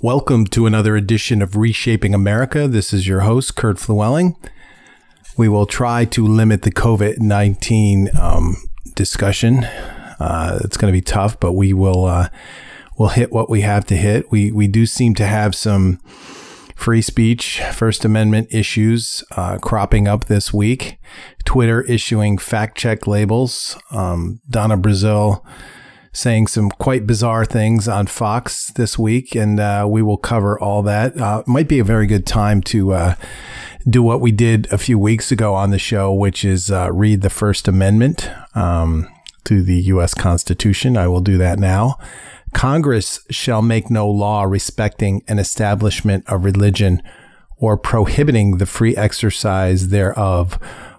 Welcome to another edition of Reshaping America. This is your host, Kurt Flewelling. We will try to limit the COVID 19 um, discussion. Uh, it's going to be tough, but we will uh, we'll hit what we have to hit. We, we do seem to have some free speech, First Amendment issues uh, cropping up this week. Twitter issuing fact check labels. Um, Donna Brazile saying some quite bizarre things on Fox this week, and uh, we will cover all that. Uh, might be a very good time to uh, do what we did a few weeks ago on the show, which is uh, read the First Amendment um, to the U.S. Constitution. I will do that now. Congress shall make no law respecting an establishment of religion or prohibiting the free exercise thereof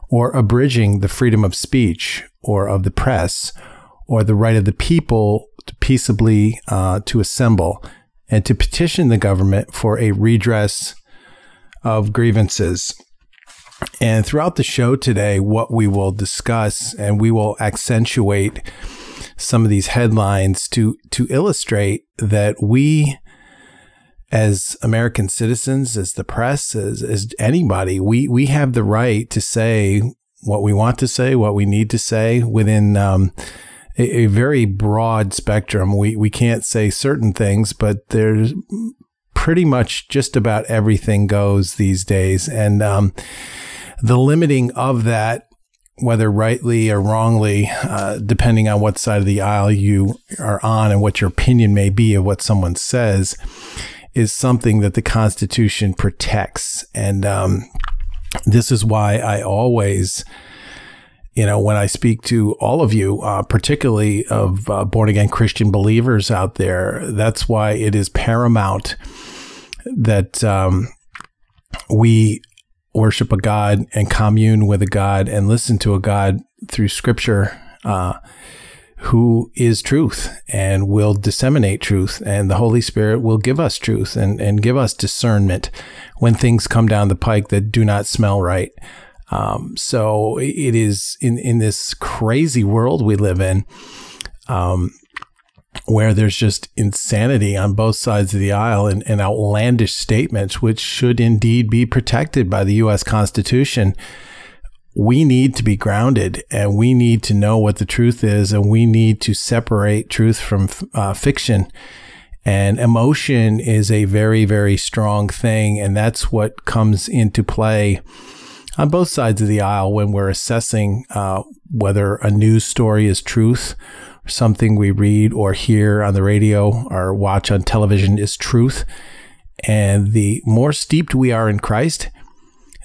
or abridging the freedom of speech or of the press or the right of the people to peaceably uh, to assemble and to petition the government for a redress of grievances. And throughout the show today, what we will discuss and we will accentuate some of these headlines to to illustrate that we as American citizens, as the press, as, as anybody, we, we have the right to say what we want to say, what we need to say within um, a, a very broad spectrum. We we can't say certain things, but there's pretty much just about everything goes these days, and um, the limiting of that. Whether rightly or wrongly, uh, depending on what side of the aisle you are on and what your opinion may be of what someone says, is something that the Constitution protects. And um, this is why I always you know, when I speak to all of you, uh, particularly of uh, born again Christian believers out there, that's why it is paramount that um, we worship a God and commune with a God and listen to a God through Scripture. Uh, who is truth and will disseminate truth and the Holy Spirit will give us truth and, and give us discernment when things come down the pike that do not smell right. Um, so it is in, in this crazy world we live in, um, where there's just insanity on both sides of the aisle and, and outlandish statements, which should indeed be protected by the U.S. Constitution. We need to be grounded and we need to know what the truth is, and we need to separate truth from uh, fiction. And emotion is a very, very strong thing. And that's what comes into play on both sides of the aisle when we're assessing uh, whether a news story is truth, something we read or hear on the radio or watch on television is truth. And the more steeped we are in Christ,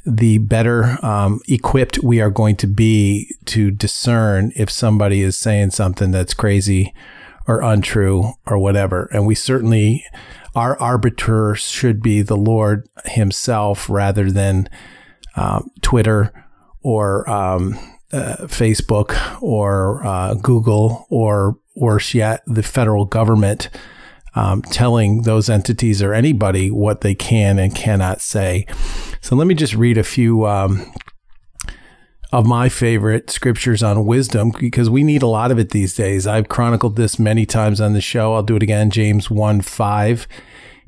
the better um, equipped we are going to be to discern if somebody is saying something that's crazy or untrue or whatever. And we certainly, our arbiter should be the Lord Himself rather than um, Twitter or um, uh, Facebook or uh, Google or worse yet, the federal government um, telling those entities or anybody what they can and cannot say. So let me just read a few um, of my favorite scriptures on wisdom because we need a lot of it these days. I've chronicled this many times on the show. I'll do it again. James 1 5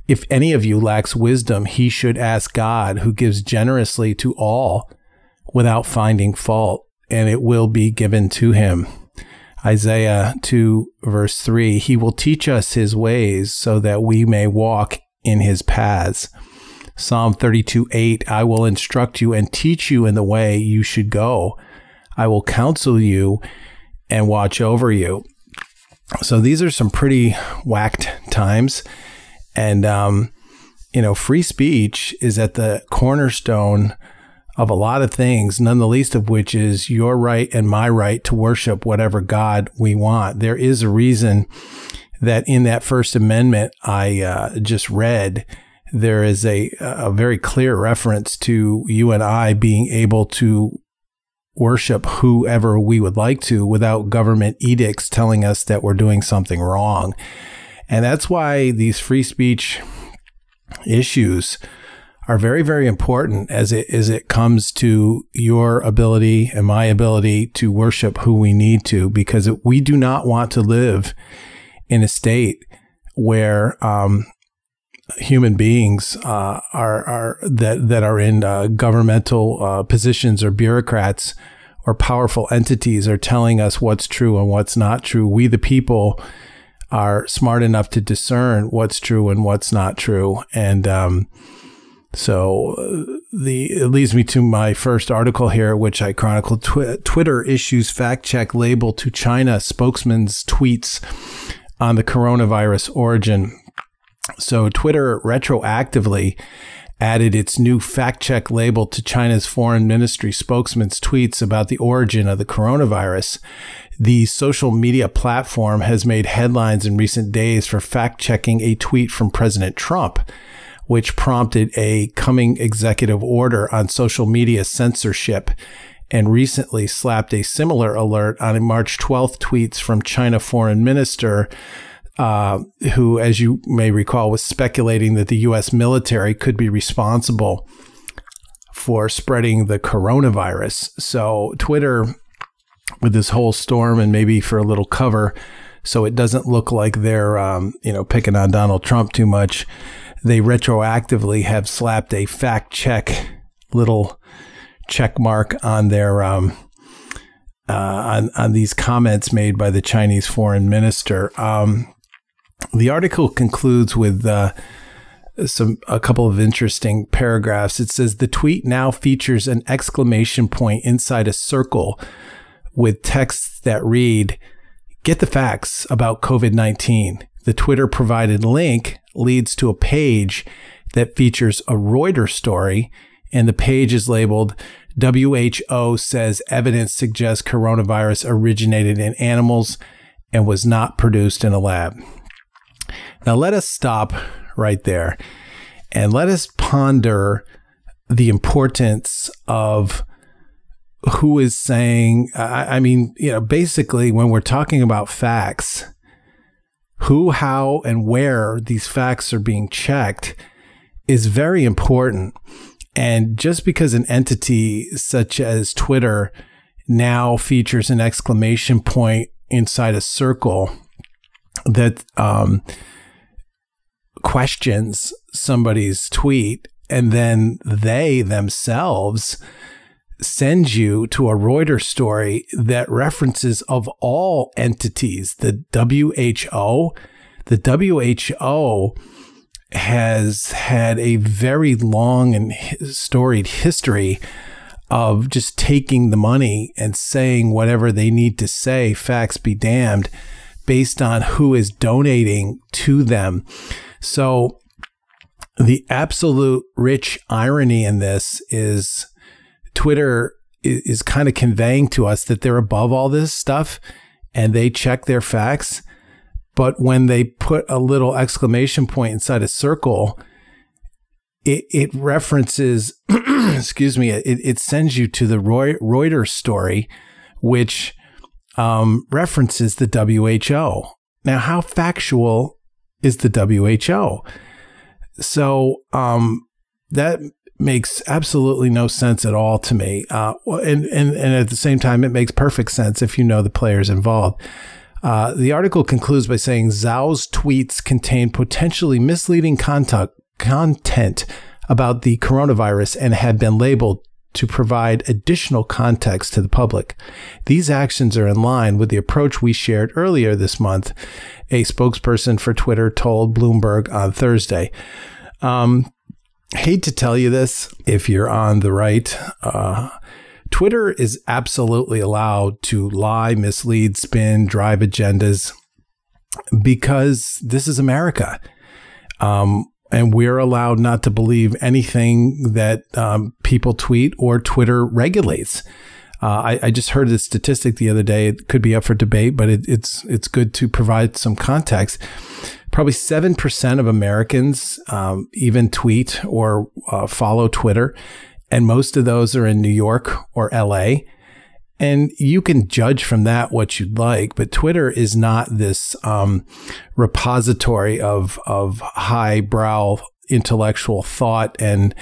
if any of you lacks wisdom, he should ask God, who gives generously to all without finding fault, and it will be given to him. Isaiah 2, verse 3 He will teach us his ways so that we may walk in his paths. Psalm 32, 8 I will instruct you and teach you in the way you should go. I will counsel you and watch over you. So these are some pretty whacked times. And, um, you know, free speech is at the cornerstone of a lot of things, none the least of which is your right and my right to worship whatever God we want. There is a reason that in that First Amendment I uh, just read, there is a, a very clear reference to you and I being able to worship whoever we would like to without government edicts telling us that we're doing something wrong. And that's why these free speech issues are very, very important as it as it comes to your ability and my ability to worship who we need to, because we do not want to live in a state where um, human beings uh, are are that that are in uh, governmental uh, positions or bureaucrats or powerful entities are telling us what's true and what's not true. We, the people, are smart enough to discern what's true and what's not true, and um, so uh, the it leads me to my first article here, which I chronicled. Twi- Twitter issues fact check label to China spokesman's tweets on the coronavirus origin. So Twitter retroactively added its new fact check label to China's foreign ministry spokesman's tweets about the origin of the coronavirus. The social media platform has made headlines in recent days for fact checking a tweet from President Trump which prompted a coming executive order on social media censorship and recently slapped a similar alert on a March 12th tweets from China foreign minister uh, who, as you may recall, was speculating that the U.S. military could be responsible for spreading the coronavirus. So Twitter, with this whole storm, and maybe for a little cover, so it doesn't look like they're um, you know picking on Donald Trump too much they retroactively have slapped a fact check little check mark on their um, uh, on on these comments made by the Chinese foreign minister. Um, the article concludes with uh, some a couple of interesting paragraphs. It says the tweet now features an exclamation point inside a circle with texts that read, "Get the facts about COVID nineteen." The Twitter provided link leads to a page that features a Reuters story, and the page is labeled WHO says evidence suggests coronavirus originated in animals and was not produced in a lab. Now, let us stop right there and let us ponder the importance of who is saying, I, mean, you know, basically, when we're talking about facts, who, how, and where these facts are being checked is very important. And just because an entity such as Twitter now features an exclamation point inside a circle that um, questions somebody's tweet, and then they themselves send you to a Reuters story that references of all entities, the WHO, the WHO has had a very long and storied history of just taking the money and saying whatever they need to say, facts be damned, based on who is donating to them. So the absolute rich irony in this is Twitter is, is kind of conveying to us that they're above all this stuff and they check their facts. But when they put a little exclamation point inside a circle, it, it references, excuse me, it, it sends you to the Roy, Reuters story, which um, references the WHO. Now, how factual is the WHO? So um, that makes absolutely no sense at all to me. Uh, and, and, and at the same time, it makes perfect sense if you know the players involved. Uh, the article concludes by saying Zhao's tweets contain potentially misleading content, content about the coronavirus and had been labeled to provide additional context to the public. These actions are in line with the approach we shared earlier this month, a spokesperson for Twitter told Bloomberg on Thursday. Um, hate to tell you this if you're on the right. Uh, Twitter is absolutely allowed to lie, mislead, spin, drive agendas because this is America. Um, and we're allowed not to believe anything that um, people tweet or Twitter regulates. Uh, I, I, just heard this statistic the other day. It could be up for debate, but it, it's it's good to provide some context probably 7% of Americans um, even tweet or uh, follow Twitter. And most of those are in New York or LA. And you can judge from that what you'd like, but Twitter is not this um, repository of of highbrow intellectual thought and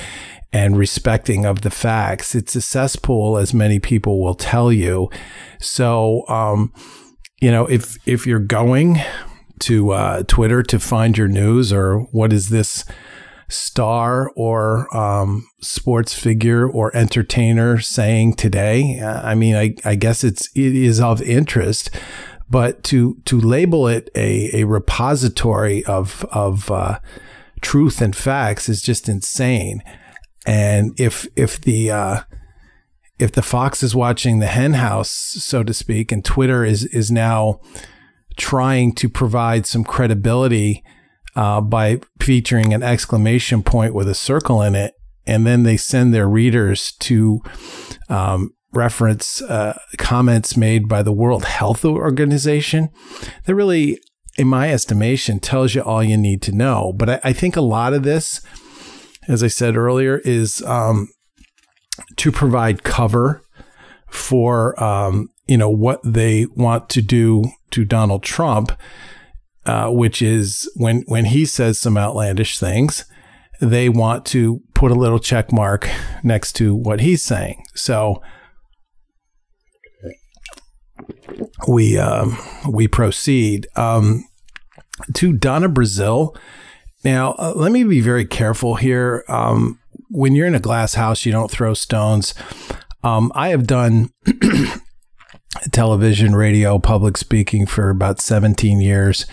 and respecting of the facts. It's a cesspool, as many people will tell you. So, um, you know, if if you're going to uh, Twitter to find your news, or what is this star or um, sports figure or entertainer saying today? I mean, I, I guess it's it is of interest, but to to label it a, a repository of of uh, truth and facts is just insane. And if if the uh, if the fox is watching the hen house, so to speak, and Twitter is is now trying to provide some credibility uh, by featuring an exclamation point with a circle in it, and then they send their readers to um, reference uh, comments made by the World Health Organization. That really, in my estimation, tells you all you need to know. But I, I think a lot of this, as I said earlier, is um, to provide cover for um, you know what they want to do to Donald Trump, uh, which is when when he says some outlandish things, they want to put a little check mark next to what he's saying. So we um, we proceed um, to Donna Brazile. Now, uh, let me be very careful here. Um, when you're in a glass house, you don't throw stones. Um, I have done television, radio, public speaking for about 17 years,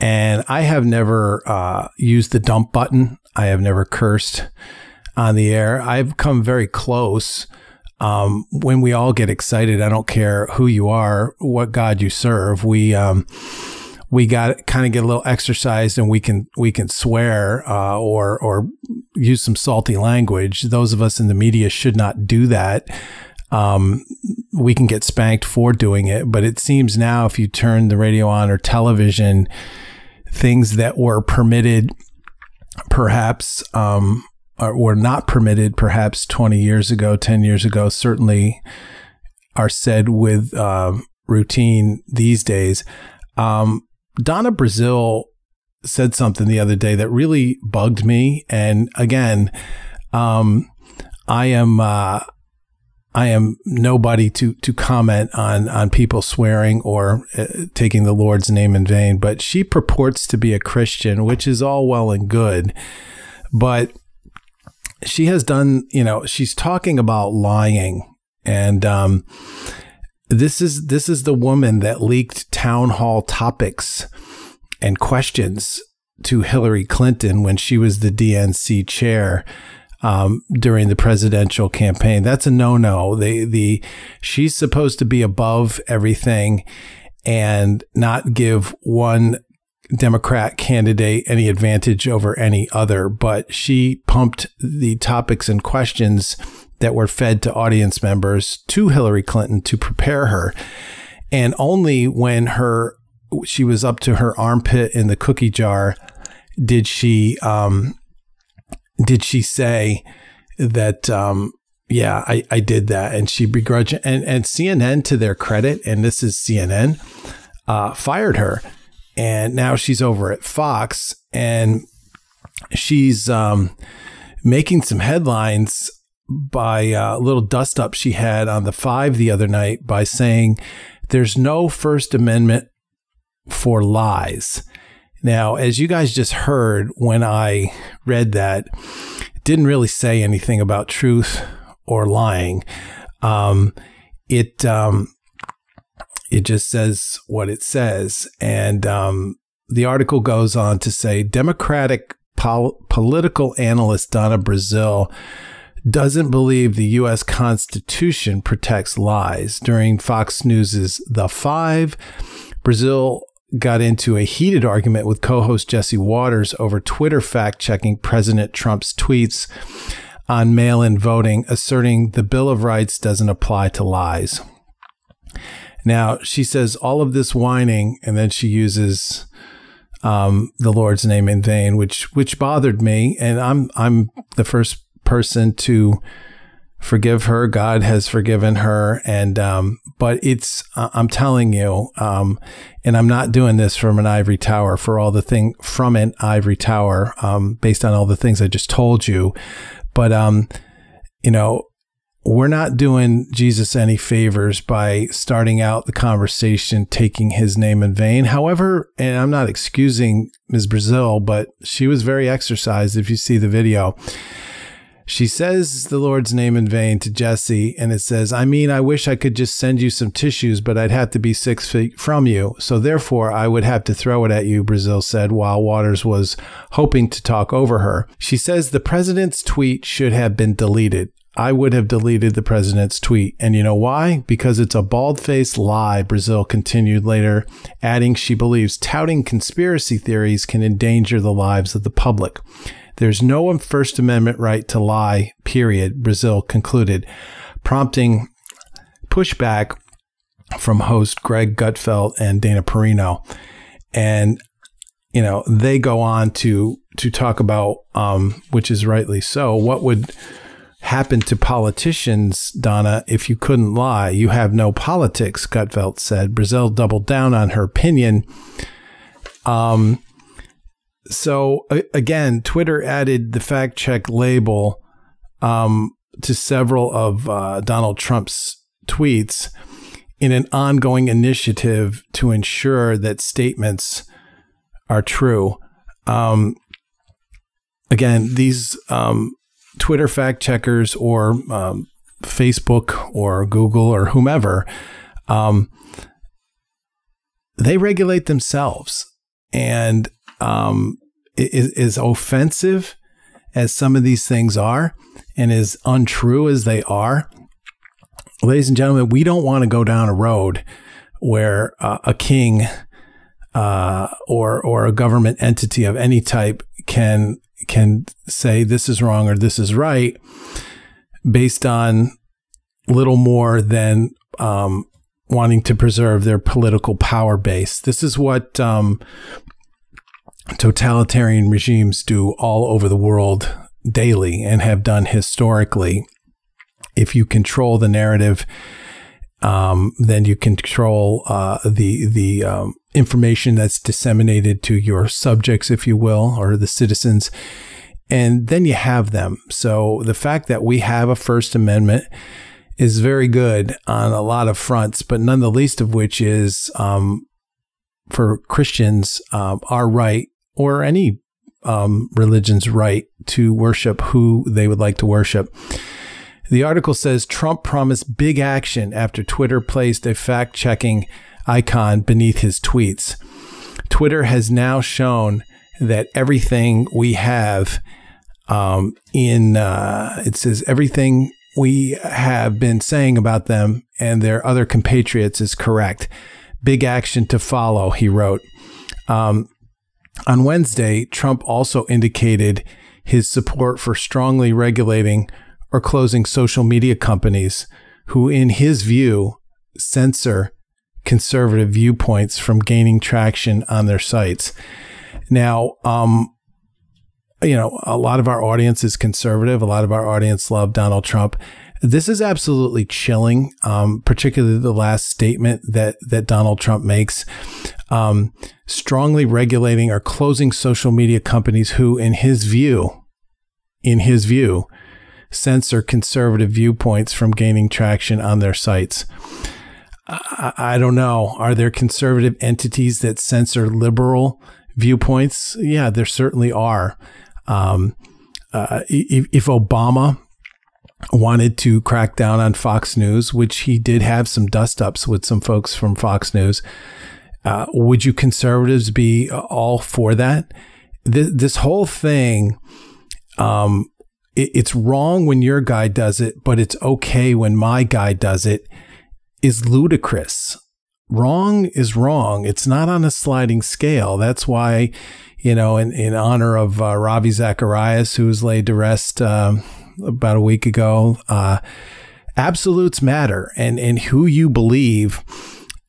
and I have never uh, used the dump button. I have never cursed on the air. I've come very close. Um, when we all get excited, I don't care who you are, what God you serve. We, um, we got kind of get a little exercise and we can we can swear uh, or or use some salty language. Those of us in the media should not do that. Um, we can get spanked for doing it, but it seems now if you turn the radio on or television, things that were permitted, perhaps um, or were not permitted, perhaps twenty years ago, ten years ago, certainly are said with uh, routine these days. Um, Donna Brazile said something the other day that really bugged me. And again, um, I am uh, I am nobody to to comment on on people swearing or uh, taking the Lord's name in vain. But she purports to be a Christian, which is all well and good, but she has done. You know, she's talking about lying and. Um, this is this is the woman that leaked town hall topics and questions to Hillary Clinton when she was the DNC chair um, during the presidential campaign. That's a no-no. The the she's supposed to be above everything and not give one Democrat candidate any advantage over any other. But she pumped the topics and questions that were fed to audience members to Hillary Clinton to prepare her. And only when her she was up to her armpit in the cookie jar did she um, did she say that um, yeah I, I did that and she begrudged and and CNN to their credit and this is CNN uh, fired her and now she's over at Fox and she's um, making some headlines by a little dust up she had on the five the other night by saying there's no First Amendment for lies. Now, as you guys just heard when I read that, it didn't really say anything about truth or lying. Um, it um, it just says what it says, and um, the article goes on to say Democratic pol- political analyst Donna Brazile doesn't believe the U.S. Constitution protects lies. During Fox News's The Five, Brazile got into a heated argument with co host Jesse Watters over Twitter fact checking President Trump's tweets on mail in voting, asserting the Bill of Rights doesn't apply to lies. Now, she says all of this whining, and then she uses um, the Lord's name in vain, which which bothered me. And I'm I'm the first person to forgive her. God has forgiven her. And, um, but it's, I'm telling you, um, and I'm not doing this from an ivory tower for all the thing from an ivory tower, um, based on all the things I just told you. But, um, you know, we're not doing Jesus any favors by starting out the conversation taking his name in vain. However, and I'm not excusing Ms. Brazile, but she was very exercised if you see the video. She says the Lord's name in vain to Jesse, and it says, I mean, I wish I could just send you some tissues, but I'd have to be six feet from you. So therefore, I would have to throw it at you, Brazile said, while Watters was hoping to talk over her. She says the president's tweet should have been deleted. I would have deleted the president's tweet. And you know why? Because it's a bald faced lie, Brazile continued later, adding she believes touting conspiracy theories can endanger the lives of the public. There's no First Amendment right to lie, period, Brazile concluded, prompting pushback from host Greg Gutfeld and Dana Perino. And, you know, they go on to to talk about, um, which is rightly so, what would happen to politicians, Donna, if you couldn't lie? You have no politics, Gutfeld said. Brazile doubled down on her opinion. Um, so again, Twitter added the fact check label um, to several of uh, Donald Trump's tweets in an ongoing initiative to ensure that statements are true. Um, again, these um, Twitter fact checkers or um, Facebook or Google or whomever, um, they regulate themselves. And um, is, is offensive as some of these things are and as untrue as they are, ladies and gentlemen, we don't want to go down a road where uh, a king uh, or or a government entity of any type can can say this is wrong or this is right based on little more than um, wanting to preserve their political power base. This is what um, totalitarian regimes do all over the world daily and have done historically. If you control the narrative, um, then you control uh, the the um, information that's disseminated to your subjects, if you will, or the citizens, and then you have them. So the fact that we have a First Amendment is very good on a lot of fronts, but none the least of which is um, for Christians um, our right or any um, religion's right to worship who they would like to worship. The article says Trump promised big action after Twitter placed a fact checking icon beneath his tweets. Twitter has now shown that everything we have um, in, uh, it says everything we have been saying about them and their other compatriots is correct. Big action to follow, he wrote. Um, on Wednesday, Trump also indicated his support for strongly regulating or closing social media companies who, in his view, censor conservative viewpoints from gaining traction on their sites. Now, um, you know, a lot of our audience is conservative. A lot of our audience love Donald Trump. This is absolutely chilling, um, particularly the last statement that that Donald Trump makes um, strongly regulating or closing social media companies who, in his view, in his view, censor conservative viewpoints from gaining traction on their sites. I, I don't know. Are there conservative entities that censor liberal viewpoints? Yeah, there certainly are. Um, uh, if, if Obama wanted to crack down on Fox News, which he did have some dust ups with some folks from Fox News, uh, would you conservatives be all for that? This, this whole thing, um, it, it's wrong when your guy does it, but it's okay when my guy does it, is ludicrous. Wrong is wrong. It's not on a sliding scale. That's why, you know, in, in honor of uh, Ravi Zacharias, who was laid to rest um, about a week ago, uh, absolutes matter, and and who you believe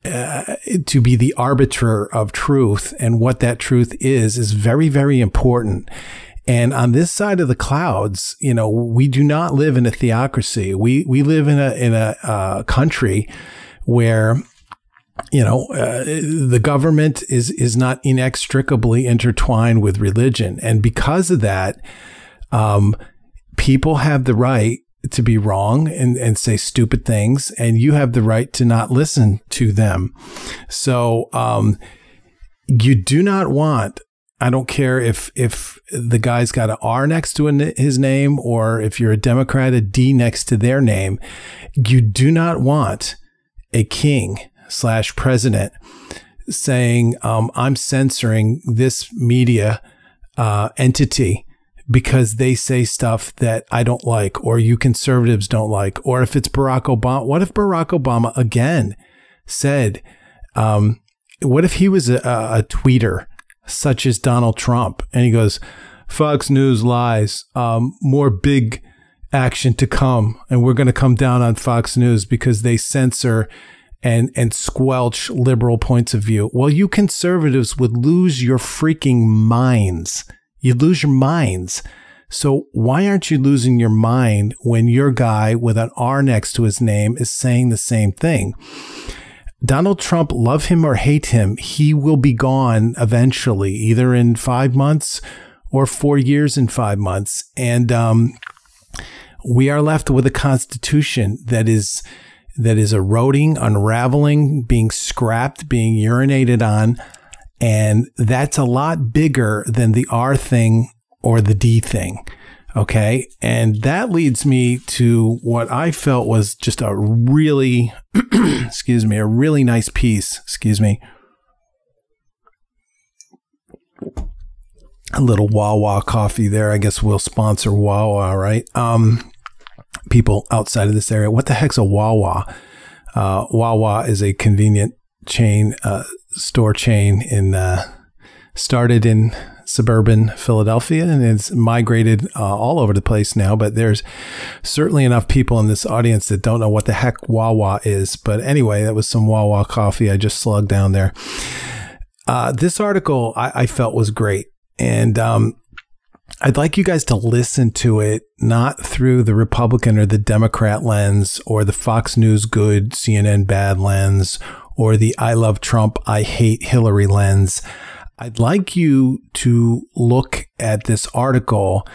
uh, to be the arbiter of truth and what that truth is is very, very important. And on this side of the clouds, you know, we do not live in a theocracy. We we live in a in a uh, country where you know uh, the government is is not inextricably intertwined with religion, and because of that, um, people have the right to be wrong and, and say stupid things, and you have the right to not listen to them. So, um, you do not want I don't care if if the guy's got an R next to his name or if you're a Democrat, a D next to their name. You do not want a king slash president saying, um, "I'm censoring this media uh, entity." Because they say stuff that I don't like, or you conservatives don't like, or if it's Barack Obama, what if Barack Obama again said, um, what if he was a, a tweeter such as Donald Trump. And he goes, Fox News lies. Um, more big action to come. And we're going to come down on Fox News because they censor and, and squelch liberal points of view. Well, you conservatives would lose your freaking minds. You'd lose your minds. So why aren't you losing your mind when your guy with an R next to his name is saying the same thing? Donald Trump, love him or hate him, he will be gone eventually, either in five months or four years in five months. And um, we are left with a constitution that is that is eroding, unraveling, being scrapped, being urinated on. And that's a lot bigger than the R thing or the D thing. Okay. And that leads me to what I felt was just a really, excuse me, a really nice piece. Excuse me. A little Wawa coffee there. I guess we'll sponsor Wawa, right? Um, people outside of this area. What the heck's a Wawa? Uh, Wawa is a convenient chain, uh, store chain in, uh, started in suburban Philadelphia and it's migrated uh, all over the place now. But there's certainly enough people in this audience that don't know what the heck Wawa is. But anyway, that was some Wawa coffee I just slugged down there. Uh, this article I, I, felt was great. And um, I'd like you guys to listen to it, not through the Republican or the Democrat lens or the Fox News good, CNN bad lens or the I love Trump, I hate Hillary lens. I'd like you to look at this article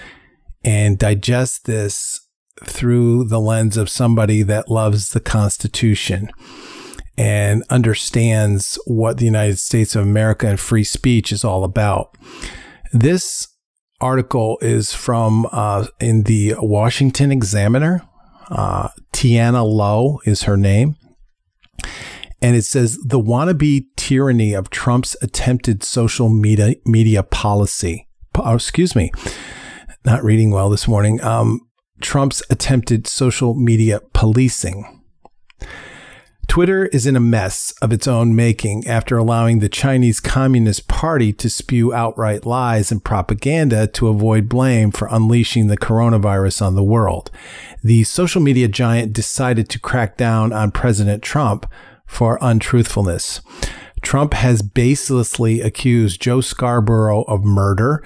and digest this through the lens of somebody that loves the Constitution and understands what the United States of America and free speech is all about. This article is from uh, in the Washington Examiner. Uh, Tiana Lowe is her name. And it says the wannabe tyranny of Trump's attempted social media media policy. Oh, excuse me, not reading well this morning. Um, Trump's attempted social media policing. Twitter is in a mess of its own making after allowing the Chinese Communist Party to spew outright lies and propaganda to avoid blame for unleashing the coronavirus on the world. The social media giant decided to crack down on President Trump for untruthfulness. Trump has baselessly accused Joe Scarborough of murder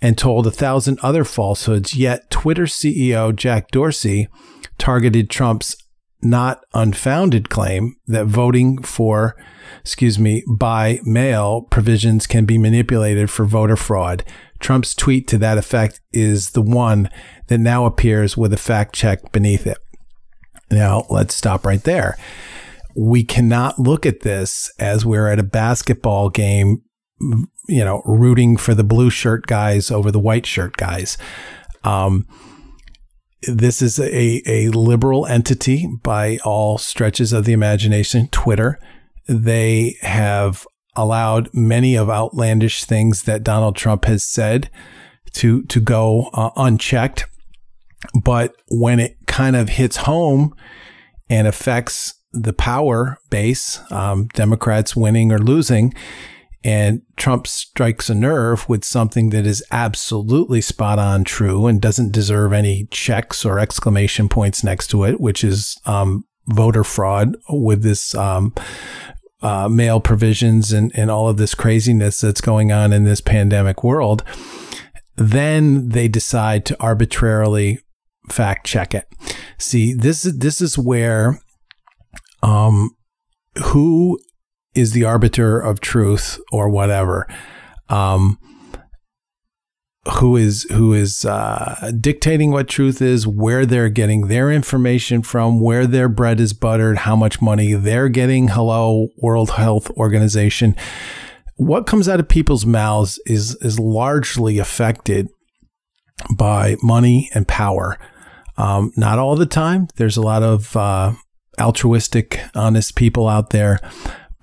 and told a thousand other falsehoods, yet Twitter CEO Jack Dorsey targeted Trump's not unfounded claim that voting for, excuse me, by mail provisions can be manipulated for voter fraud. Trump's tweet to that effect is the one that now appears with a fact check beneath it. Now, let's stop right there we cannot look at this as we're at a basketball game, you know, rooting for the blue shirt guys over the white shirt guys. Um, this is a, a liberal entity by all stretches of the imagination, Twitter. They have allowed many of outlandish things that Donald Trump has said to to go uh, unchecked. But when it kind of hits home and affects the power base, um, Democrats winning or losing, and Trump strikes a nerve with something that is absolutely spot on true and doesn't deserve any checks or exclamation points next to it, which is um, voter fraud with this um, uh, mail provisions and, and all of this craziness that's going on in this pandemic world. Then they decide to arbitrarily fact check it. See, this is this is where um, who is the arbiter of truth or whatever. Um, who is who is uh, dictating what truth is, where they're getting their information from, where their bread is buttered, how much money they're getting. Hello, World Health Organization. What comes out of people's mouths is is largely affected by money and power. Um, not all the time. There's a lot of uh, altruistic, honest people out there,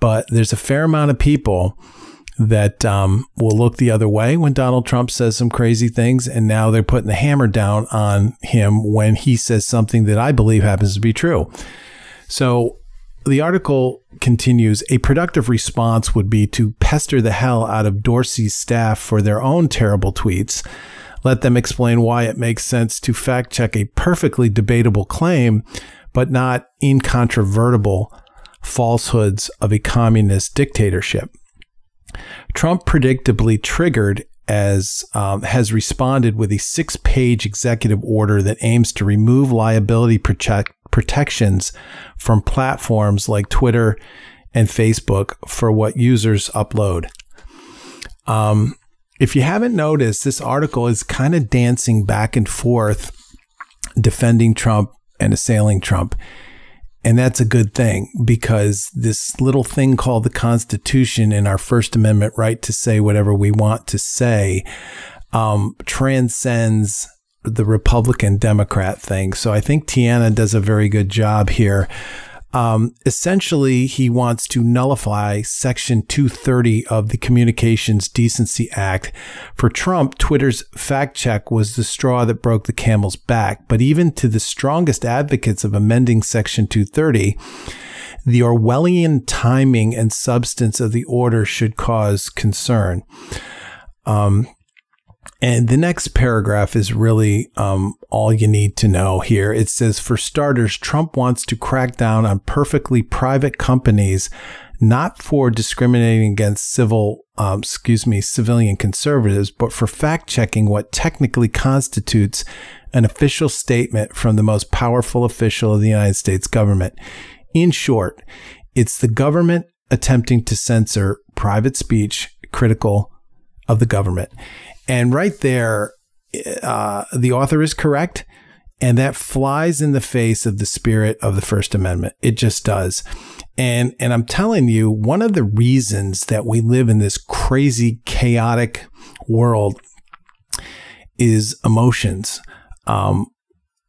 but there's a fair amount of people that um, will look the other way when Donald Trump says some crazy things. And now they're putting the hammer down on him when he says something that I believe happens to be true. So the article continues a productive response would be to pester the hell out of Dorsey's staff for their own terrible tweets. Let them explain why it makes sense to fact check a perfectly debatable claim, but not incontrovertible falsehoods of a communist dictatorship. Trump predictably triggered as um, has responded with a six-page executive order that aims to remove liability protect- protections from platforms like Twitter and Facebook for what users upload. Um, if you haven't noticed, this article is kind of dancing back and forth, defending Trump and assailing Trump. And that's a good thing because this little thing called the Constitution and our First Amendment right to say whatever we want to say um, transcends the Republican Democrat thing. So I think Tiana does a very good job here um, essentially, he wants to nullify Section 230 of the Communications Decency Act. For Trump, Twitter's fact check was the straw that broke the camel's back. But even to the strongest advocates of amending Section 230, the Orwellian timing and substance of the order should cause concern. Um, and the next paragraph is really um, all you need to know here. It says, for starters, Trump wants to crack down on perfectly private companies, not for discriminating against civil, um, excuse me, civilian conservatives, but for fact checking what technically constitutes an official statement from the most powerful official of the United States government. In short, it's the government attempting to censor private speech critical of the government. And right there, uh, the author is correct. And that flies in the face of the spirit of the First Amendment. It just does. And, and I'm telling you, one of the reasons that we live in this crazy, chaotic world is emotions. Um,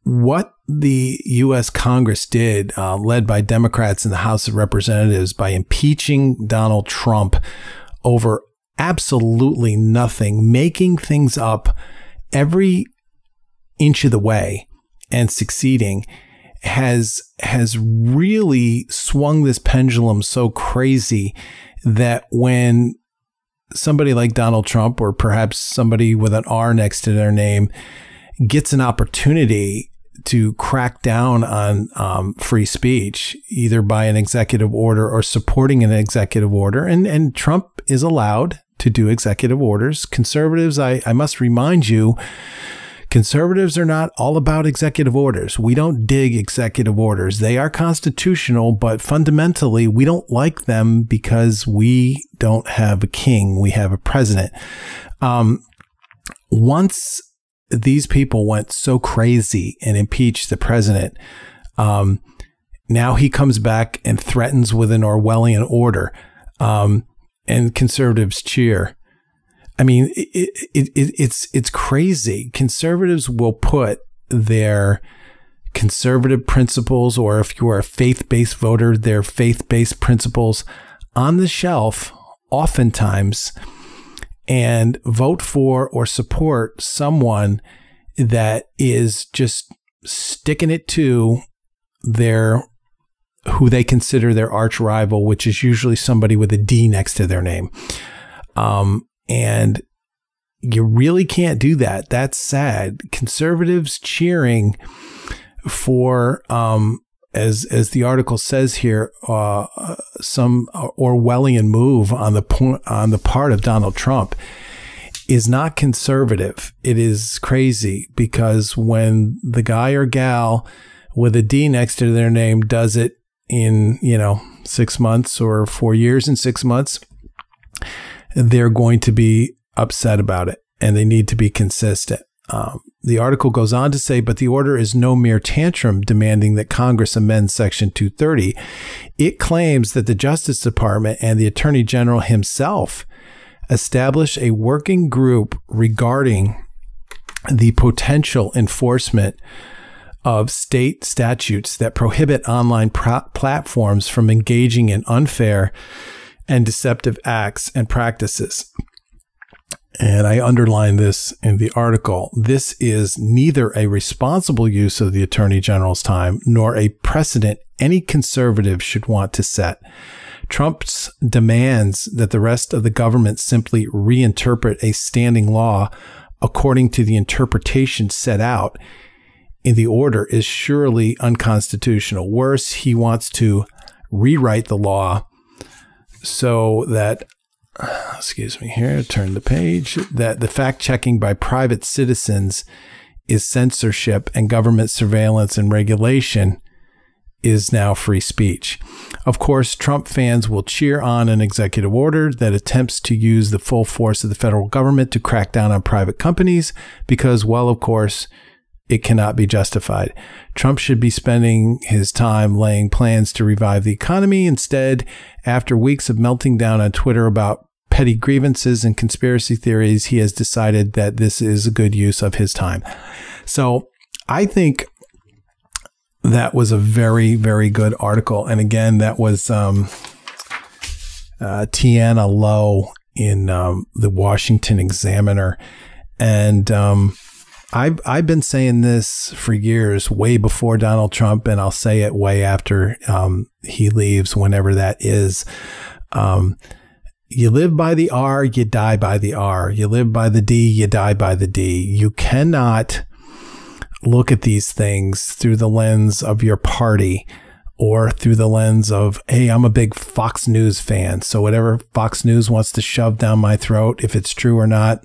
what the U.S. Congress did, uh, led by Democrats in the House of Representatives, by impeaching Donald Trump over absolutely nothing, making things up every inch of the way and succeeding has has really swung this pendulum so crazy that when somebody like Donald Trump or perhaps somebody with an R next to their name gets an opportunity to crack down on um, free speech, either by an executive order or supporting an executive order, and and Trump is allowed to do executive orders. Conservatives, I, I must remind you, conservatives are not all about executive orders. We don't dig executive orders. They are constitutional, but fundamentally, we don't like them because we don't have a king. We have a president. Um, once these people went so crazy and impeached the president, um, now he comes back and threatens with an Orwellian order. Um, and conservatives cheer. I mean, it, it, it, it's it's crazy. Conservatives will put their conservative principles, or if you are a faith based voter, their faith based principles on the shelf, oftentimes, and vote for or support someone that is just sticking it to their who they consider their arch rival, which is usually somebody with a D next to their name. Um, and you really can't do that. That's sad. Conservatives cheering for, um, as as the article says here, uh, some Orwellian move on the point on the part of Donald Trump is not conservative. It is crazy because when the guy or gal with a D next to their name does it in, you know, six months or four years and six months, they're going to be upset about it. and they need to be consistent. Um, the article goes on to say, but the order is no mere tantrum demanding that Congress amend Section 230. It claims that the Justice Department and the Attorney General himself establish a working group regarding the potential enforcement of state statutes that prohibit online platforms from engaging in unfair and deceptive acts and practices and I underline this in the article, this is neither a responsible use of the Attorney General's time nor a precedent any conservative should want to set. Trump's demands that the rest of the government simply reinterpret a standing law according to the interpretation set out in the order is surely unconstitutional. Worse, he wants to rewrite the law so that excuse me here, turn the page, that the fact checking by private citizens is censorship and government surveillance and regulation is now free speech. Of course, Trump fans will cheer on an executive order that attempts to use the full force of the federal government to crack down on private companies because, well, of course, it cannot be justified. Trump should be spending his time laying plans to revive the economy. Instead, after weeks of melting down on Twitter about petty grievances and conspiracy theories, he has decided that this is a good use of his time. So I think that was a very, very good article. And again, that was um, uh, Tiana Lowe in um, the Washington Examiner. And um, I've I've been saying this for years, way before Donald Trump, and I'll say it way after um, he leaves, whenever that is. Um, you live by the R, you die by the R. You live by the D, you die by the D. You cannot look at these things through the lens of your party or through the lens of, hey, I'm a big Fox News fan. So whatever Fox News wants to shove down my throat, if it's true or not,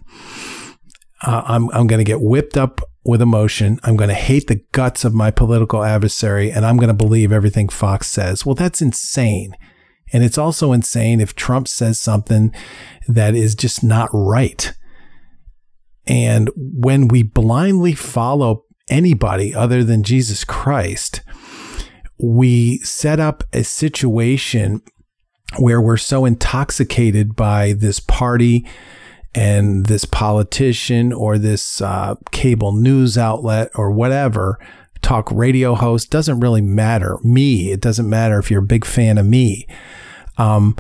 uh, I'm, I'm going to get whipped up with emotion. I'm going to hate the guts of my political adversary and I'm going to believe everything Fox says. Well, that's insane. And it's also insane if Trump says something that is just not right. And when we blindly follow anybody other than Jesus Christ, we set up a situation where we're so intoxicated by this party and this politician or this uh, cable news outlet or whatever talk radio host doesn't really matter. Me, it doesn't matter if you're a big fan of me. Um,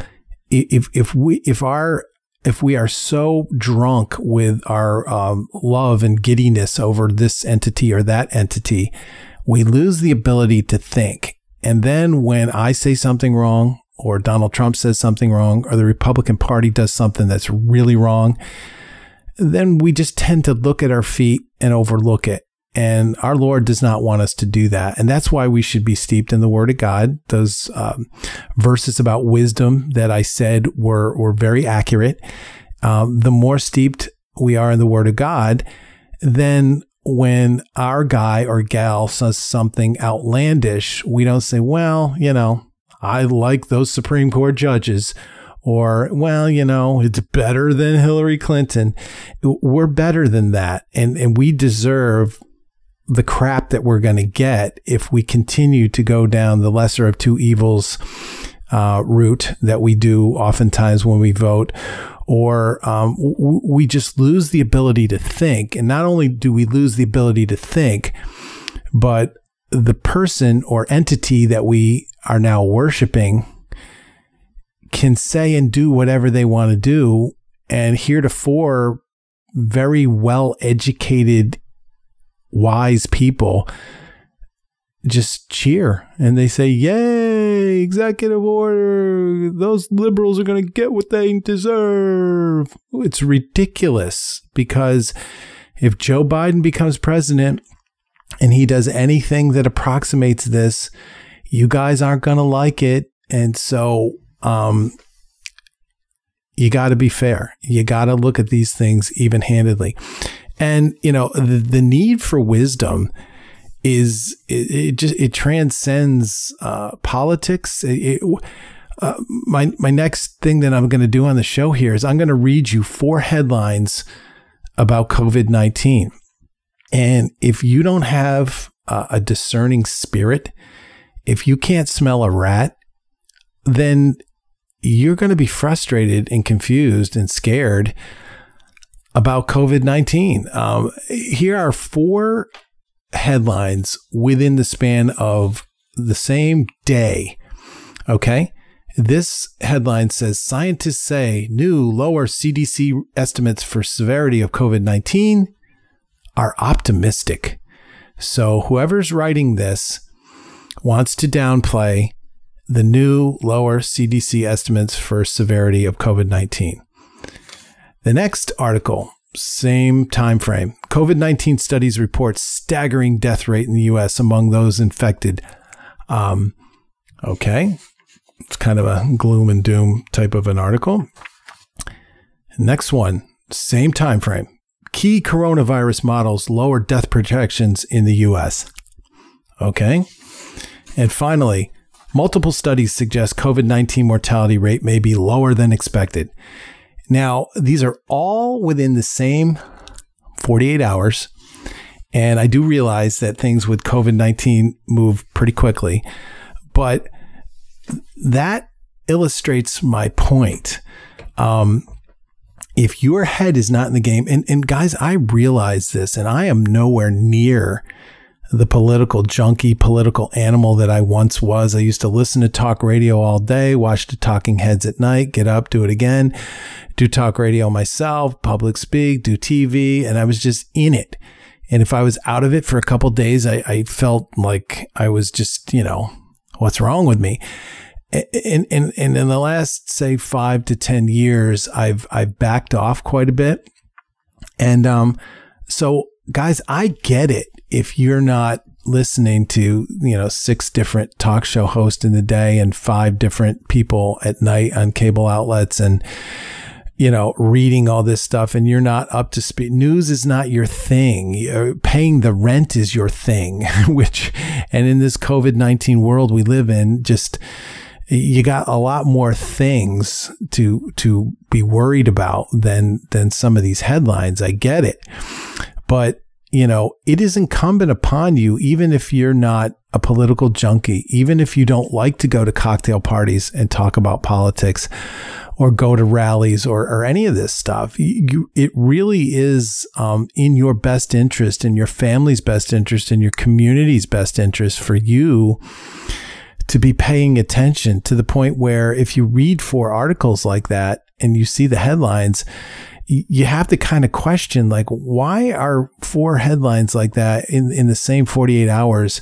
if if we if our if we are so drunk with our um, love and giddiness over this entity or that entity, we lose the ability to think. And then when I say something wrong, or Donald Trump says something wrong, or the Republican Party does something that's really wrong, then we just tend to look at our feet and overlook it. And our Lord does not want us to do that. And that's why we should be steeped in the Word of God. Those um, verses about wisdom that I said were, were very accurate. Um, the more steeped we are in the Word of God, then when our guy or gal says something outlandish, we don't say, well, you know, I like those Supreme Court judges or, well, you know, it's better than Hillary Clinton. We're better than that. And, and we deserve the crap that we're going to get if we continue to go down the lesser of two evils uh, route that we do oftentimes when we vote, or um, w- we just lose the ability to think. And not only do we lose the ability to think, but the person or entity that we are now worshiping can say and do whatever they want to do. And heretofore, very well educated, wise people just cheer and they say, Yay, executive order. Those liberals are going to get what they deserve. It's ridiculous because if Joe Biden becomes president and he does anything that approximates this, you guys aren't going to like it. And so, um, you got to be fair. You got to look at these things even handedly. And, you know, the, the need for wisdom is, it, it just, it transcends uh, politics. It, it, uh, my, my next thing that I'm going to do on the show here is I'm going to read you four headlines about COVID 19. And if you don't have a discerning spirit, if you can't smell a rat, then you're going to be frustrated and confused and scared about COVID 19. Um, here are four headlines within the span of the same day. Okay. This headline says scientists say new lower CDC estimates for severity of COVID 19 are optimistic. So whoever's writing this wants to downplay the new lower CDC estimates for severity of COVID 19. The next article, same time frame. COVID-19 studies report staggering death rate in the US among those infected. Um, okay. It's kind of a gloom and doom type of an article. Next one, same time frame. Key coronavirus models lower death projections in the US. Okay. And finally, multiple studies suggest COVID 19 mortality rate may be lower than expected. Now, these are all within the same 48 hours. And I do realize that things with COVID 19 move pretty quickly. But that illustrates my point. Um, if your head is not in the game, and, and guys, I realize this, and I am nowhere near the political junkie, political animal that I once was. I used to listen to talk radio all day, watch the talking heads at night, get up, do it again, do talk radio myself, public speak, do TV, and I was just in it. And if I was out of it for a couple days, I, I felt like I was just, you know, what's wrong with me? And, and, and in the last, say, five to 10 years, I've, I've backed off quite a bit. And, um, so guys, I get it if you're not listening to, you know, six different talk show hosts in the day and five different people at night on cable outlets and, you know, reading all this stuff and you're not up to speed. News is not your thing. You're paying the rent is your thing, which, and in this COVID 19 world we live in, just, you got a lot more things to to be worried about than than some of these headlines. I get it. But you know, it is incumbent upon you, even if you're not a political junkie, even if you don't like to go to cocktail parties and talk about politics or go to rallies or, or any of this stuff, you, it really is um, in your best interest, in your family's best interest, in your community's best interest for you to be paying attention to the point where if you read four articles like that and you see the headlines, you have to kind of question like why are four headlines like that in in the same 48 hours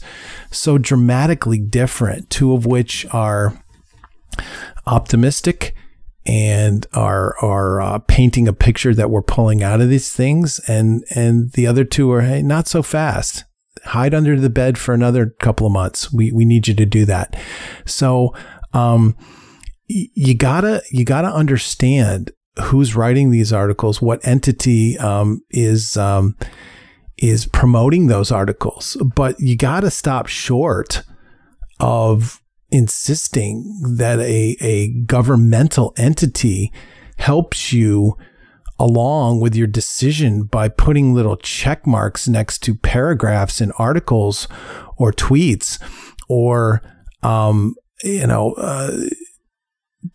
so dramatically different? Two of which are optimistic and are are uh, painting a picture that we're pulling out of these things and and the other two are hey not so fast hide under the bed for another couple of months we we need you to do that so um you gotta you gotta understand who's writing these articles, what entity um, is um, is promoting those articles. But you got to stop short of insisting that a a governmental entity helps you along with your decision by putting little check marks next to paragraphs in articles or tweets or um, you know uh,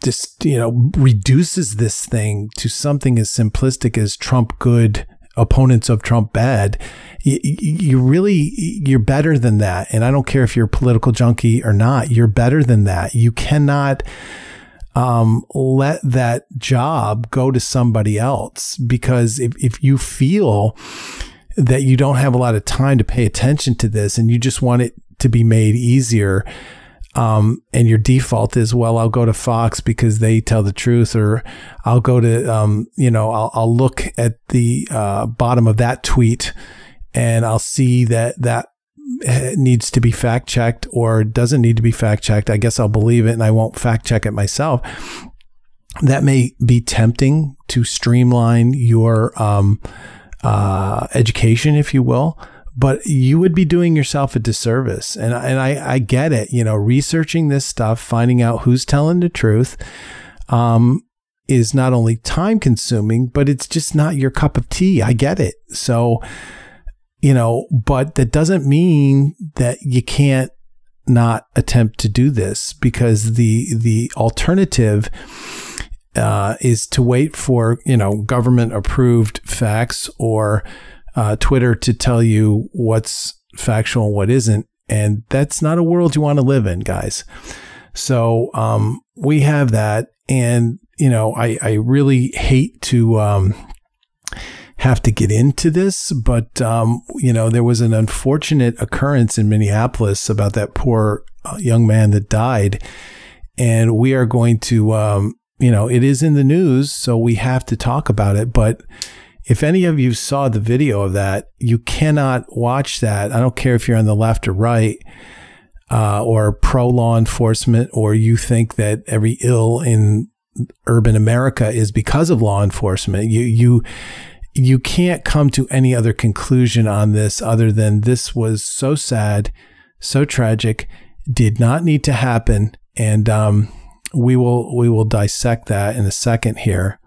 just you know reduces this thing to something as simplistic as Trump good opponents of Trump bad. You, you really you're better than that. And I don't care if you're a political junkie or not you're better than that. You cannot um, let that job go to somebody else. Because if, if you feel that you don't have a lot of time to pay attention to this and you just want it to be made easier um, and your default is, well, I'll go to Fox because they tell the truth, or I'll go to, um, you know, I'll, I'll look at the uh, bottom of that tweet and I'll see that that needs to be fact checked or doesn't need to be fact checked. I guess I'll believe it and I won't fact check it myself. That may be tempting to streamline your um, uh, education, if you will but you would be doing yourself a disservice. And, and I, I get it, you know, researching this stuff, finding out who's telling the truth. Um, is not only time consuming, but it's just not your cup of tea. I get it. So, you know, but that doesn't mean that you can't not attempt to do this because the the alternative uh, is to wait for you know government approved facts or uh, Twitter to tell you what's factual and what isn't, and that's not a world you want to live in, guys. So um, we have that, and you know I I really hate to. Um, have to get into this, but um, you know there was an unfortunate occurrence in Minneapolis about that poor uh, young man that died, and we are going to um, you know, it is in the news, so we have to talk about it. But if any of you saw the video of that, you cannot watch that. I don't care if you're on the left or right, uh, or pro law enforcement, or you think that every ill in urban America is because of law enforcement. You you you can't come to any other conclusion on this other than this was so sad, so tragic, did not need to happen, and um, we will we will dissect that in a second here.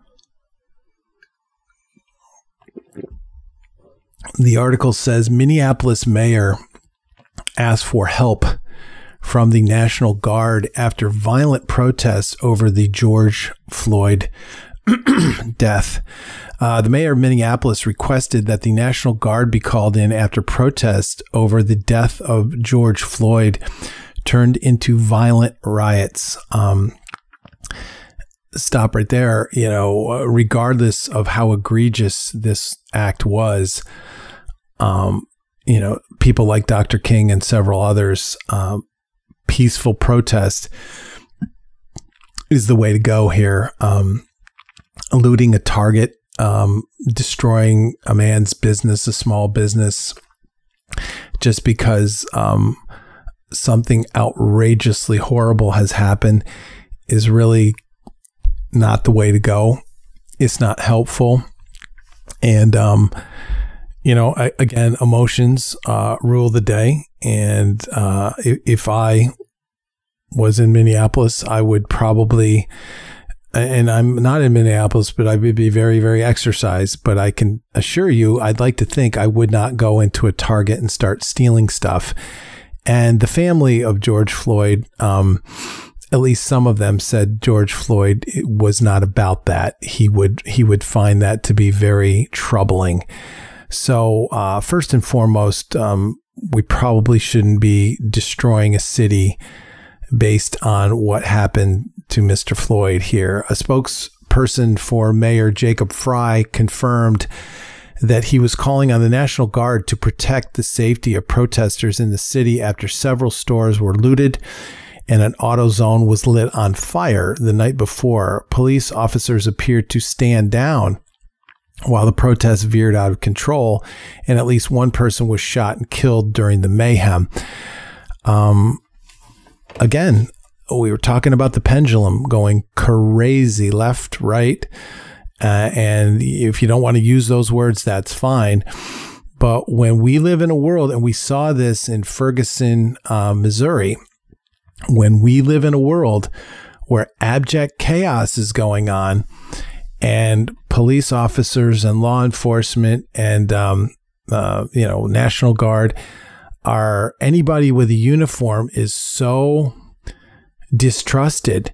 The article says Minneapolis mayor asked for help from the National Guard after violent protests over the George Floyd death. Uh, the mayor of Minneapolis requested that the National Guard be called in after protests over the death of George Floyd turned into violent riots. Um, stop right there. You know, regardless of how egregious this act was, um, you know, people like Dr. King and several others, um, peaceful protest is the way to go here. Um, eluding a target, um, destroying a man's business, a small business, just because um, something outrageously horrible has happened is really not the way to go. It's not helpful. And, um, you know, I, again, emotions uh, rule the day. And uh, if, if I was in Minneapolis, I would probably, and I'm not in Minneapolis, but I would be very, very exercised. But I can assure you, I'd like to think I would not go into a Target and start stealing stuff. And the family of George Floyd, um, at least some of them said George Floyd was not about that. He would he would find that to be very troubling. So uh, first and foremost, um, we probably shouldn't be destroying a city based on what happened to Mr. Floyd here. A spokesperson for Mayor Jacob Frey confirmed that he was calling on the National Guard to protect the safety of protesters in the city after several stores were looted and an AutoZone was lit on fire the night before. Police officers appeared to stand down while the protests veered out of control, and at least one person was shot and killed during the mayhem. Um, again, we were talking about the pendulum going crazy left, right. Uh, and if you don't want to use those words, that's fine. But when we live in a world, and we saw this in Ferguson, uh, Missouri, when we live in a world where abject chaos is going on and police officers and law enforcement and um, uh, you know national guard are anybody with a uniform is so distrusted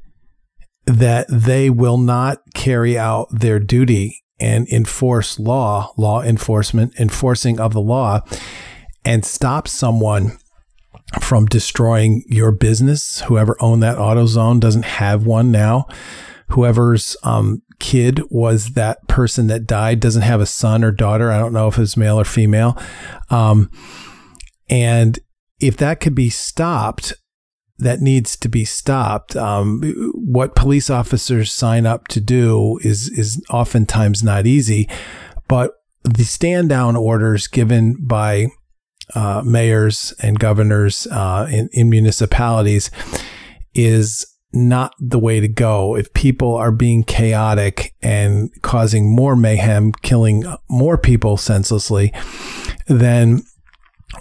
that they will not carry out their duty and enforce law law enforcement enforcing of the law and stop someone from destroying your business. Whoever owned that AutoZone doesn't have one now. Whoever's um, kid was that person that died doesn't have a son or daughter. I don't know if it's male or female. Um, and if that could be stopped, that needs to be stopped. Um, what police officers sign up to do is is oftentimes not easy, but the stand down orders given by uh, mayors and governors uh, in, in municipalities is not the way to go. If people are being chaotic and causing more mayhem, killing more people senselessly, then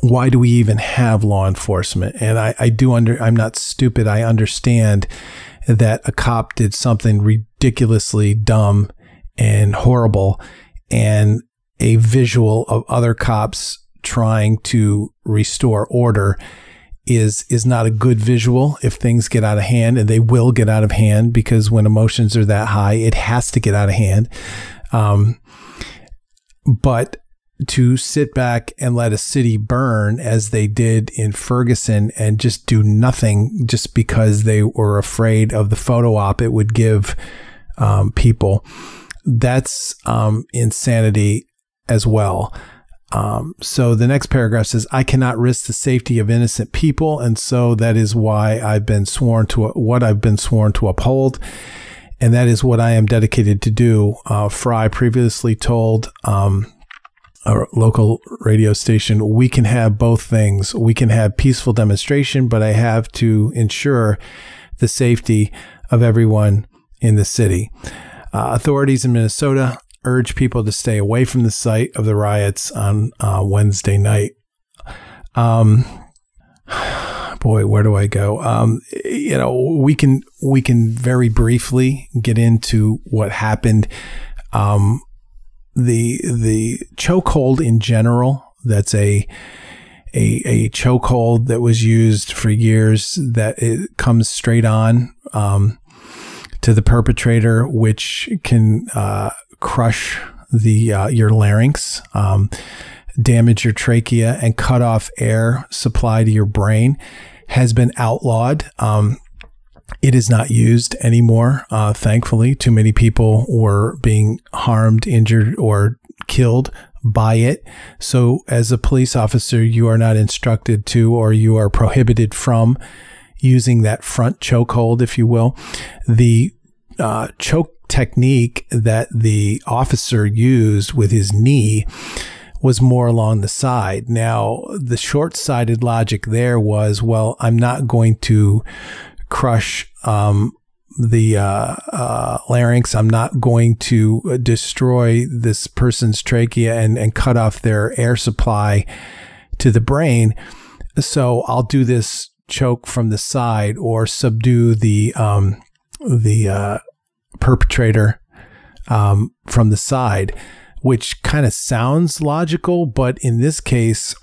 why do we even have law enforcement? And I, I do under, I'm not stupid. I understand that a cop did something ridiculously dumb and horrible and a visual of other cops trying to restore order is is not a good visual if things get out of hand and they will get out of hand because when emotions are that high it has to get out of hand um, but to sit back and let a city burn as they did in Ferguson and just do nothing just because they were afraid of the photo op it would give um, people. That's um, insanity as well. Um, so the next paragraph says, I cannot risk the safety of innocent people. And so that is why I've been sworn to what I've been sworn to uphold. And that is what I am dedicated to do. Uh, Frey previously told um, a local radio station, we can have both things. We can have peaceful demonstration, but I have to ensure the safety of everyone in the city. Uh, authorities in Minnesota urge people to stay away from the site of the riots on uh, Wednesday night. Um, boy, where do I go? Um, you know, we can we can very briefly get into what happened. Um, the the chokehold in general. That's a a, a chokehold that was used for years. That it comes straight on um, to the perpetrator, which can uh, crush the uh, your larynx, um, damage your trachea, and cut off air supply to your brain. Has been outlawed. Um, it is not used anymore. Uh, thankfully, too many people were being harmed, injured, or killed by it. So, as a police officer, you are not instructed to, or you are prohibited from using that front chokehold, if you will. The uh, choke technique that the officer used with his knee was more along the side. Now, the short sighted logic there was, well, I'm not going to crush um, the uh, uh, larynx. I'm not going to destroy this person's trachea and, and cut off their air supply to the brain. So I'll do this choke from the side or subdue the um, the uh, perpetrator um, from the side, which kind of sounds logical, but in this case,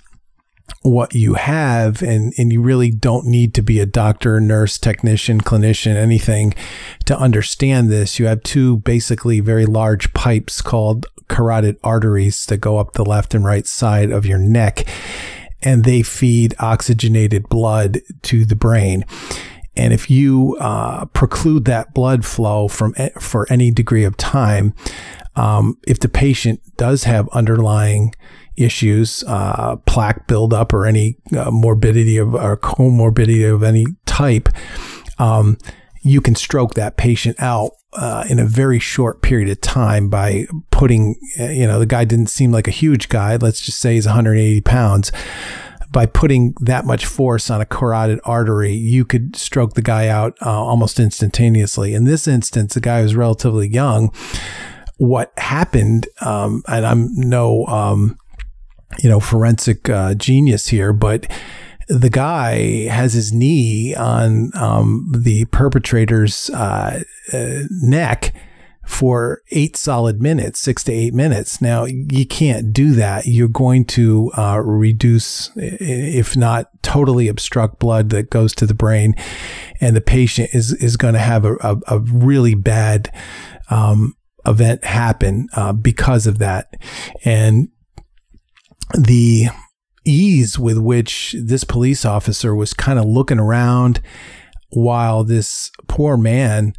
what you have and and you really don't need to be a doctor nurse technician clinician anything to understand this. You have two basically very large pipes called carotid arteries that go up the left and right side of your neck and they feed oxygenated blood to the brain. And if you uh, preclude that blood flow from for any degree of time um, if the patient does have underlying issues, uh, plaque buildup, or any uh, morbidity of or comorbidity of any type, um, you can stroke that patient out uh, in a very short period of time by putting, uh, you know, the guy didn't seem like a huge guy. Let's just say he's 180 pounds. By putting that much force on a carotid artery, you could stroke the guy out uh, almost instantaneously. In this instance, the guy was relatively young. What happened, um, and I'm no um, you know, forensic uh, genius here, but the guy has his knee on um, the perpetrator's uh, uh, neck for eight solid minutes, six to eight minutes. Now, you can't do that. You're going to uh, reduce, if not totally obstruct blood that goes to the brain, and the patient is, is going to have a, a, a really bad um, event happen uh, because of that. And the ease with which this police officer was kind of looking around while this poor man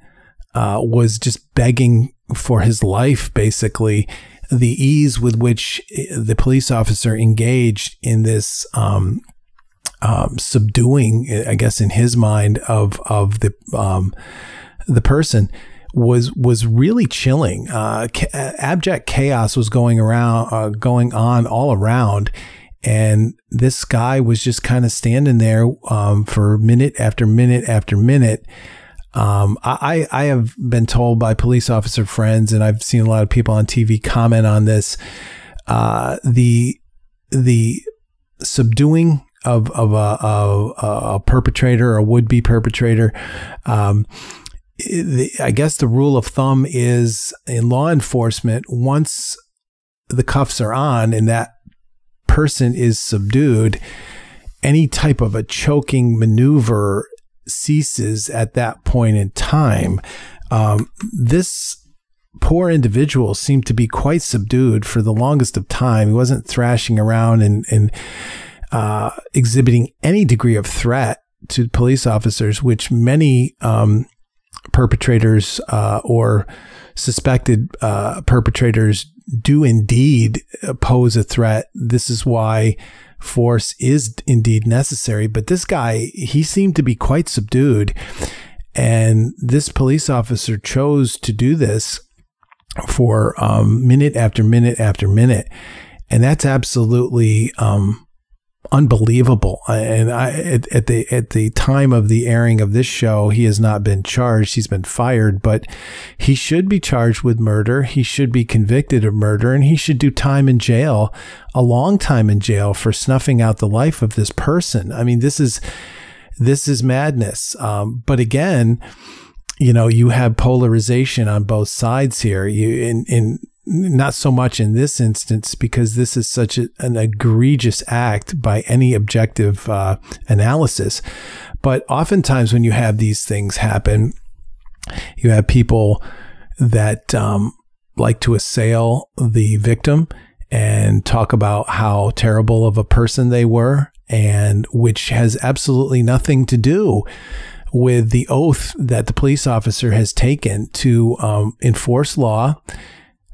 uh, was just begging for his life, basically. The ease with which uh, the police officer engaged in this um, um, subduing, I guess, in his mind, of of the um, the person was was really chilling. Uh, abject chaos was going around, uh, going on all around, and this guy was just kind of standing there um, for minute after minute after minute. Um, I, I have been told by police officer friends, and I've seen a lot of people on TV comment on this. Uh, the the subduing of of a, a, a perpetrator, a would be perpetrator, um, I guess the rule of thumb is in law enforcement, once the cuffs are on and that person is subdued, any type of a choking maneuver ceases at that point in time. Um, this poor individual seemed to be quite subdued for the longest of time. He wasn't thrashing around and, and uh, exhibiting any degree of threat to police officers, which many um, perpetrators uh, or suspected uh, perpetrators do indeed pose a threat. This is why force is indeed necessary. But this guy, he seemed to be quite subdued. And this police officer chose to do this for um, minute after minute after minute. And that's absolutely um, unbelievable. And I, at, at, the at the time of the airing of this show, he has not been charged. He's been fired, but he should be charged with murder. He should be convicted of murder, and he should do time in jail, a long time in jail for snuffing out the life of this person. I mean, this is this is madness. Um, but again, you know, you have polarization on both sides here. You in in not so much in this instance because this is such a, an egregious act by any objective uh, analysis. But oftentimes, when you have these things happen, you have people that um, like to assail the victim and talk about how terrible of a person they were, and which has absolutely nothing to do with the oath that the police officer has taken to um, enforce law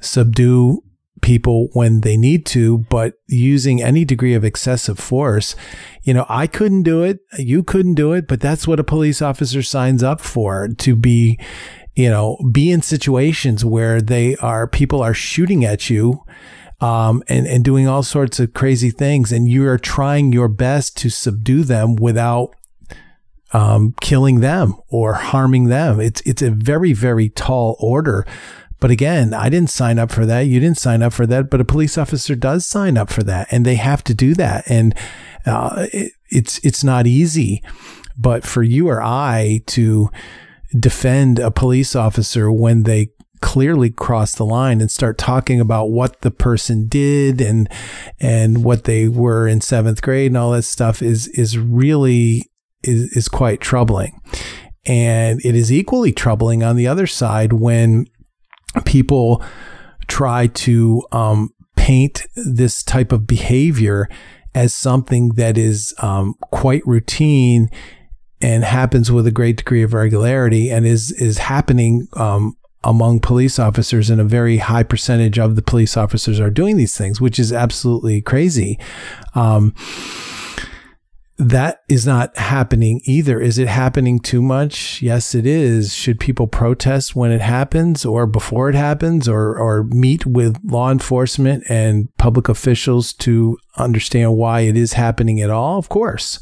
subdue people when they need to, but using any degree of excessive force, you know, I couldn't do it. You couldn't do it, but that's what a police officer signs up for to be, you know, be in situations where they are, people are shooting at you. Um, and, and doing all sorts of crazy things. And you are trying your best to subdue them without um, killing them or harming them. It's, it's a very, very tall order but again, I didn't sign up for that. You didn't sign up for that, but a police officer does sign up for that, and they have to do that. And uh, it, it's it's not easy, but for you or I to defend a police officer when they clearly cross the line and start talking about what the person did and and what they were in seventh grade and all that stuff is is really is, is quite troubling. And it is equally troubling on the other side when people try to um, paint this type of behavior as something that is um, quite routine and happens with a great degree of regularity and is is happening um, among police officers and a very high percentage of the police officers are doing these things which is absolutely crazy. Um, that is not happening either. Is it happening too much? Yes, it is. Should people protest when it happens or before it happens or, or meet with law enforcement and public officials to understand why it is happening at all? Of course.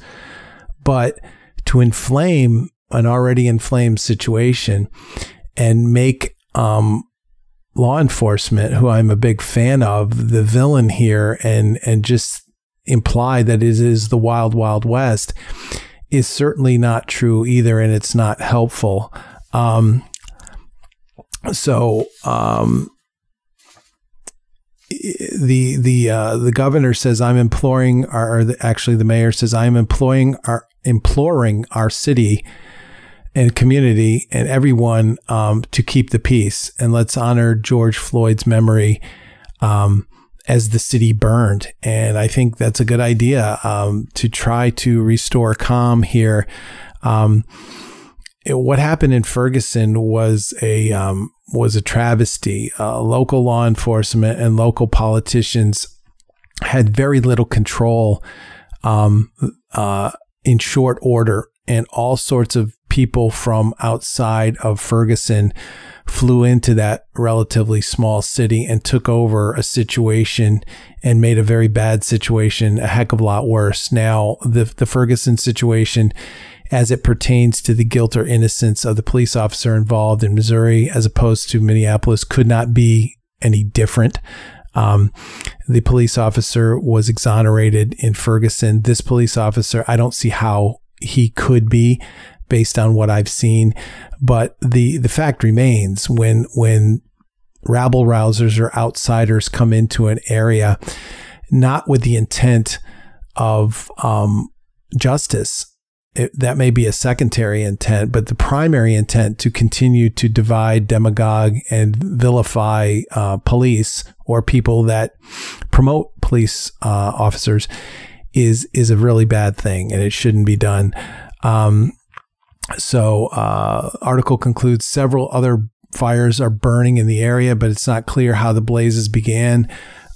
But to inflame an already inflamed situation and make um, law enforcement, who I'm a big fan of, the villain here and, and just imply that it is the wild, wild west is certainly not true either, and it's not helpful. Um, so, um, the the uh, the governor says I'm imploring our the, actually the mayor says I'm employing our imploring our city and community and everyone um, to keep the peace and let's honor George Floyd's memory. Um, as the city burned. And I think that's a good idea um, to try to restore calm here. Um, it, what happened in Ferguson was a um, was a travesty. Uh, local law enforcement and local politicians had very little control um, uh, in short order, and all sorts of people from outside of Ferguson flew into that relatively small city and took over a situation and made a very bad situation a heck of a lot worse. Now, the, the Ferguson situation, as it pertains to the guilt or innocence of the police officer involved in Missouri, as opposed to Minneapolis, could not be any different. Um, the police officer was exonerated in Ferguson. This police officer, I don't see how he could be based on what I've seen. But the, the fact remains when, when rabble rousers or outsiders come into an area, not with the intent of um, justice. It, that may be a secondary intent, but the primary intent to continue to divide, demagogue, and vilify uh, police or people that promote police uh, officers is is a really bad thing, and it shouldn't be done. Um, so, uh, article concludes several other fires are burning in the area, but it's not clear how the blazes began.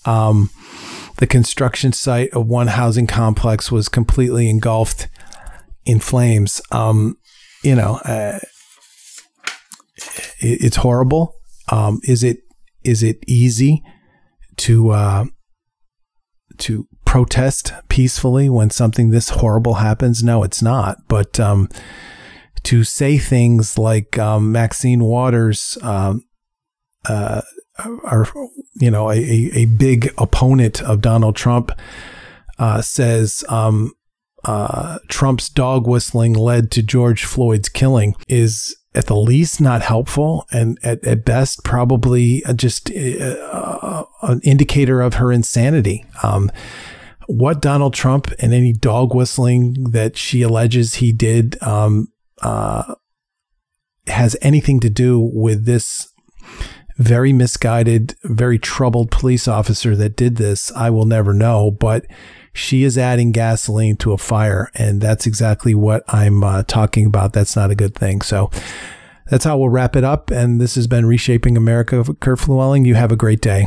Um, the construction site of one housing complex was completely engulfed in flames. Um, you know, uh, it, it's horrible. Um, is it is it easy to uh, to protest peacefully when something this horrible happens? No, it's not. But um, to say things like um, Maxine Waters um, uh, you know, a, a big opponent of Donald Trump, uh, says um, uh, Trump's dog whistling led to George Floyd's killing is at the least not helpful and at, at best probably just uh, uh, an indicator of her insanity. Um, what Donald Trump and any dog whistling that she alleges he did um, uh, has anything to do with this very misguided, very troubled police officer that did this, I will never know. But she is adding gasoline to a fire, and that's exactly what I'm uh, talking about. That's not a good thing. So that's how we'll wrap it up. And this has been Reshaping America. Kurt Fluelling, you have a great day.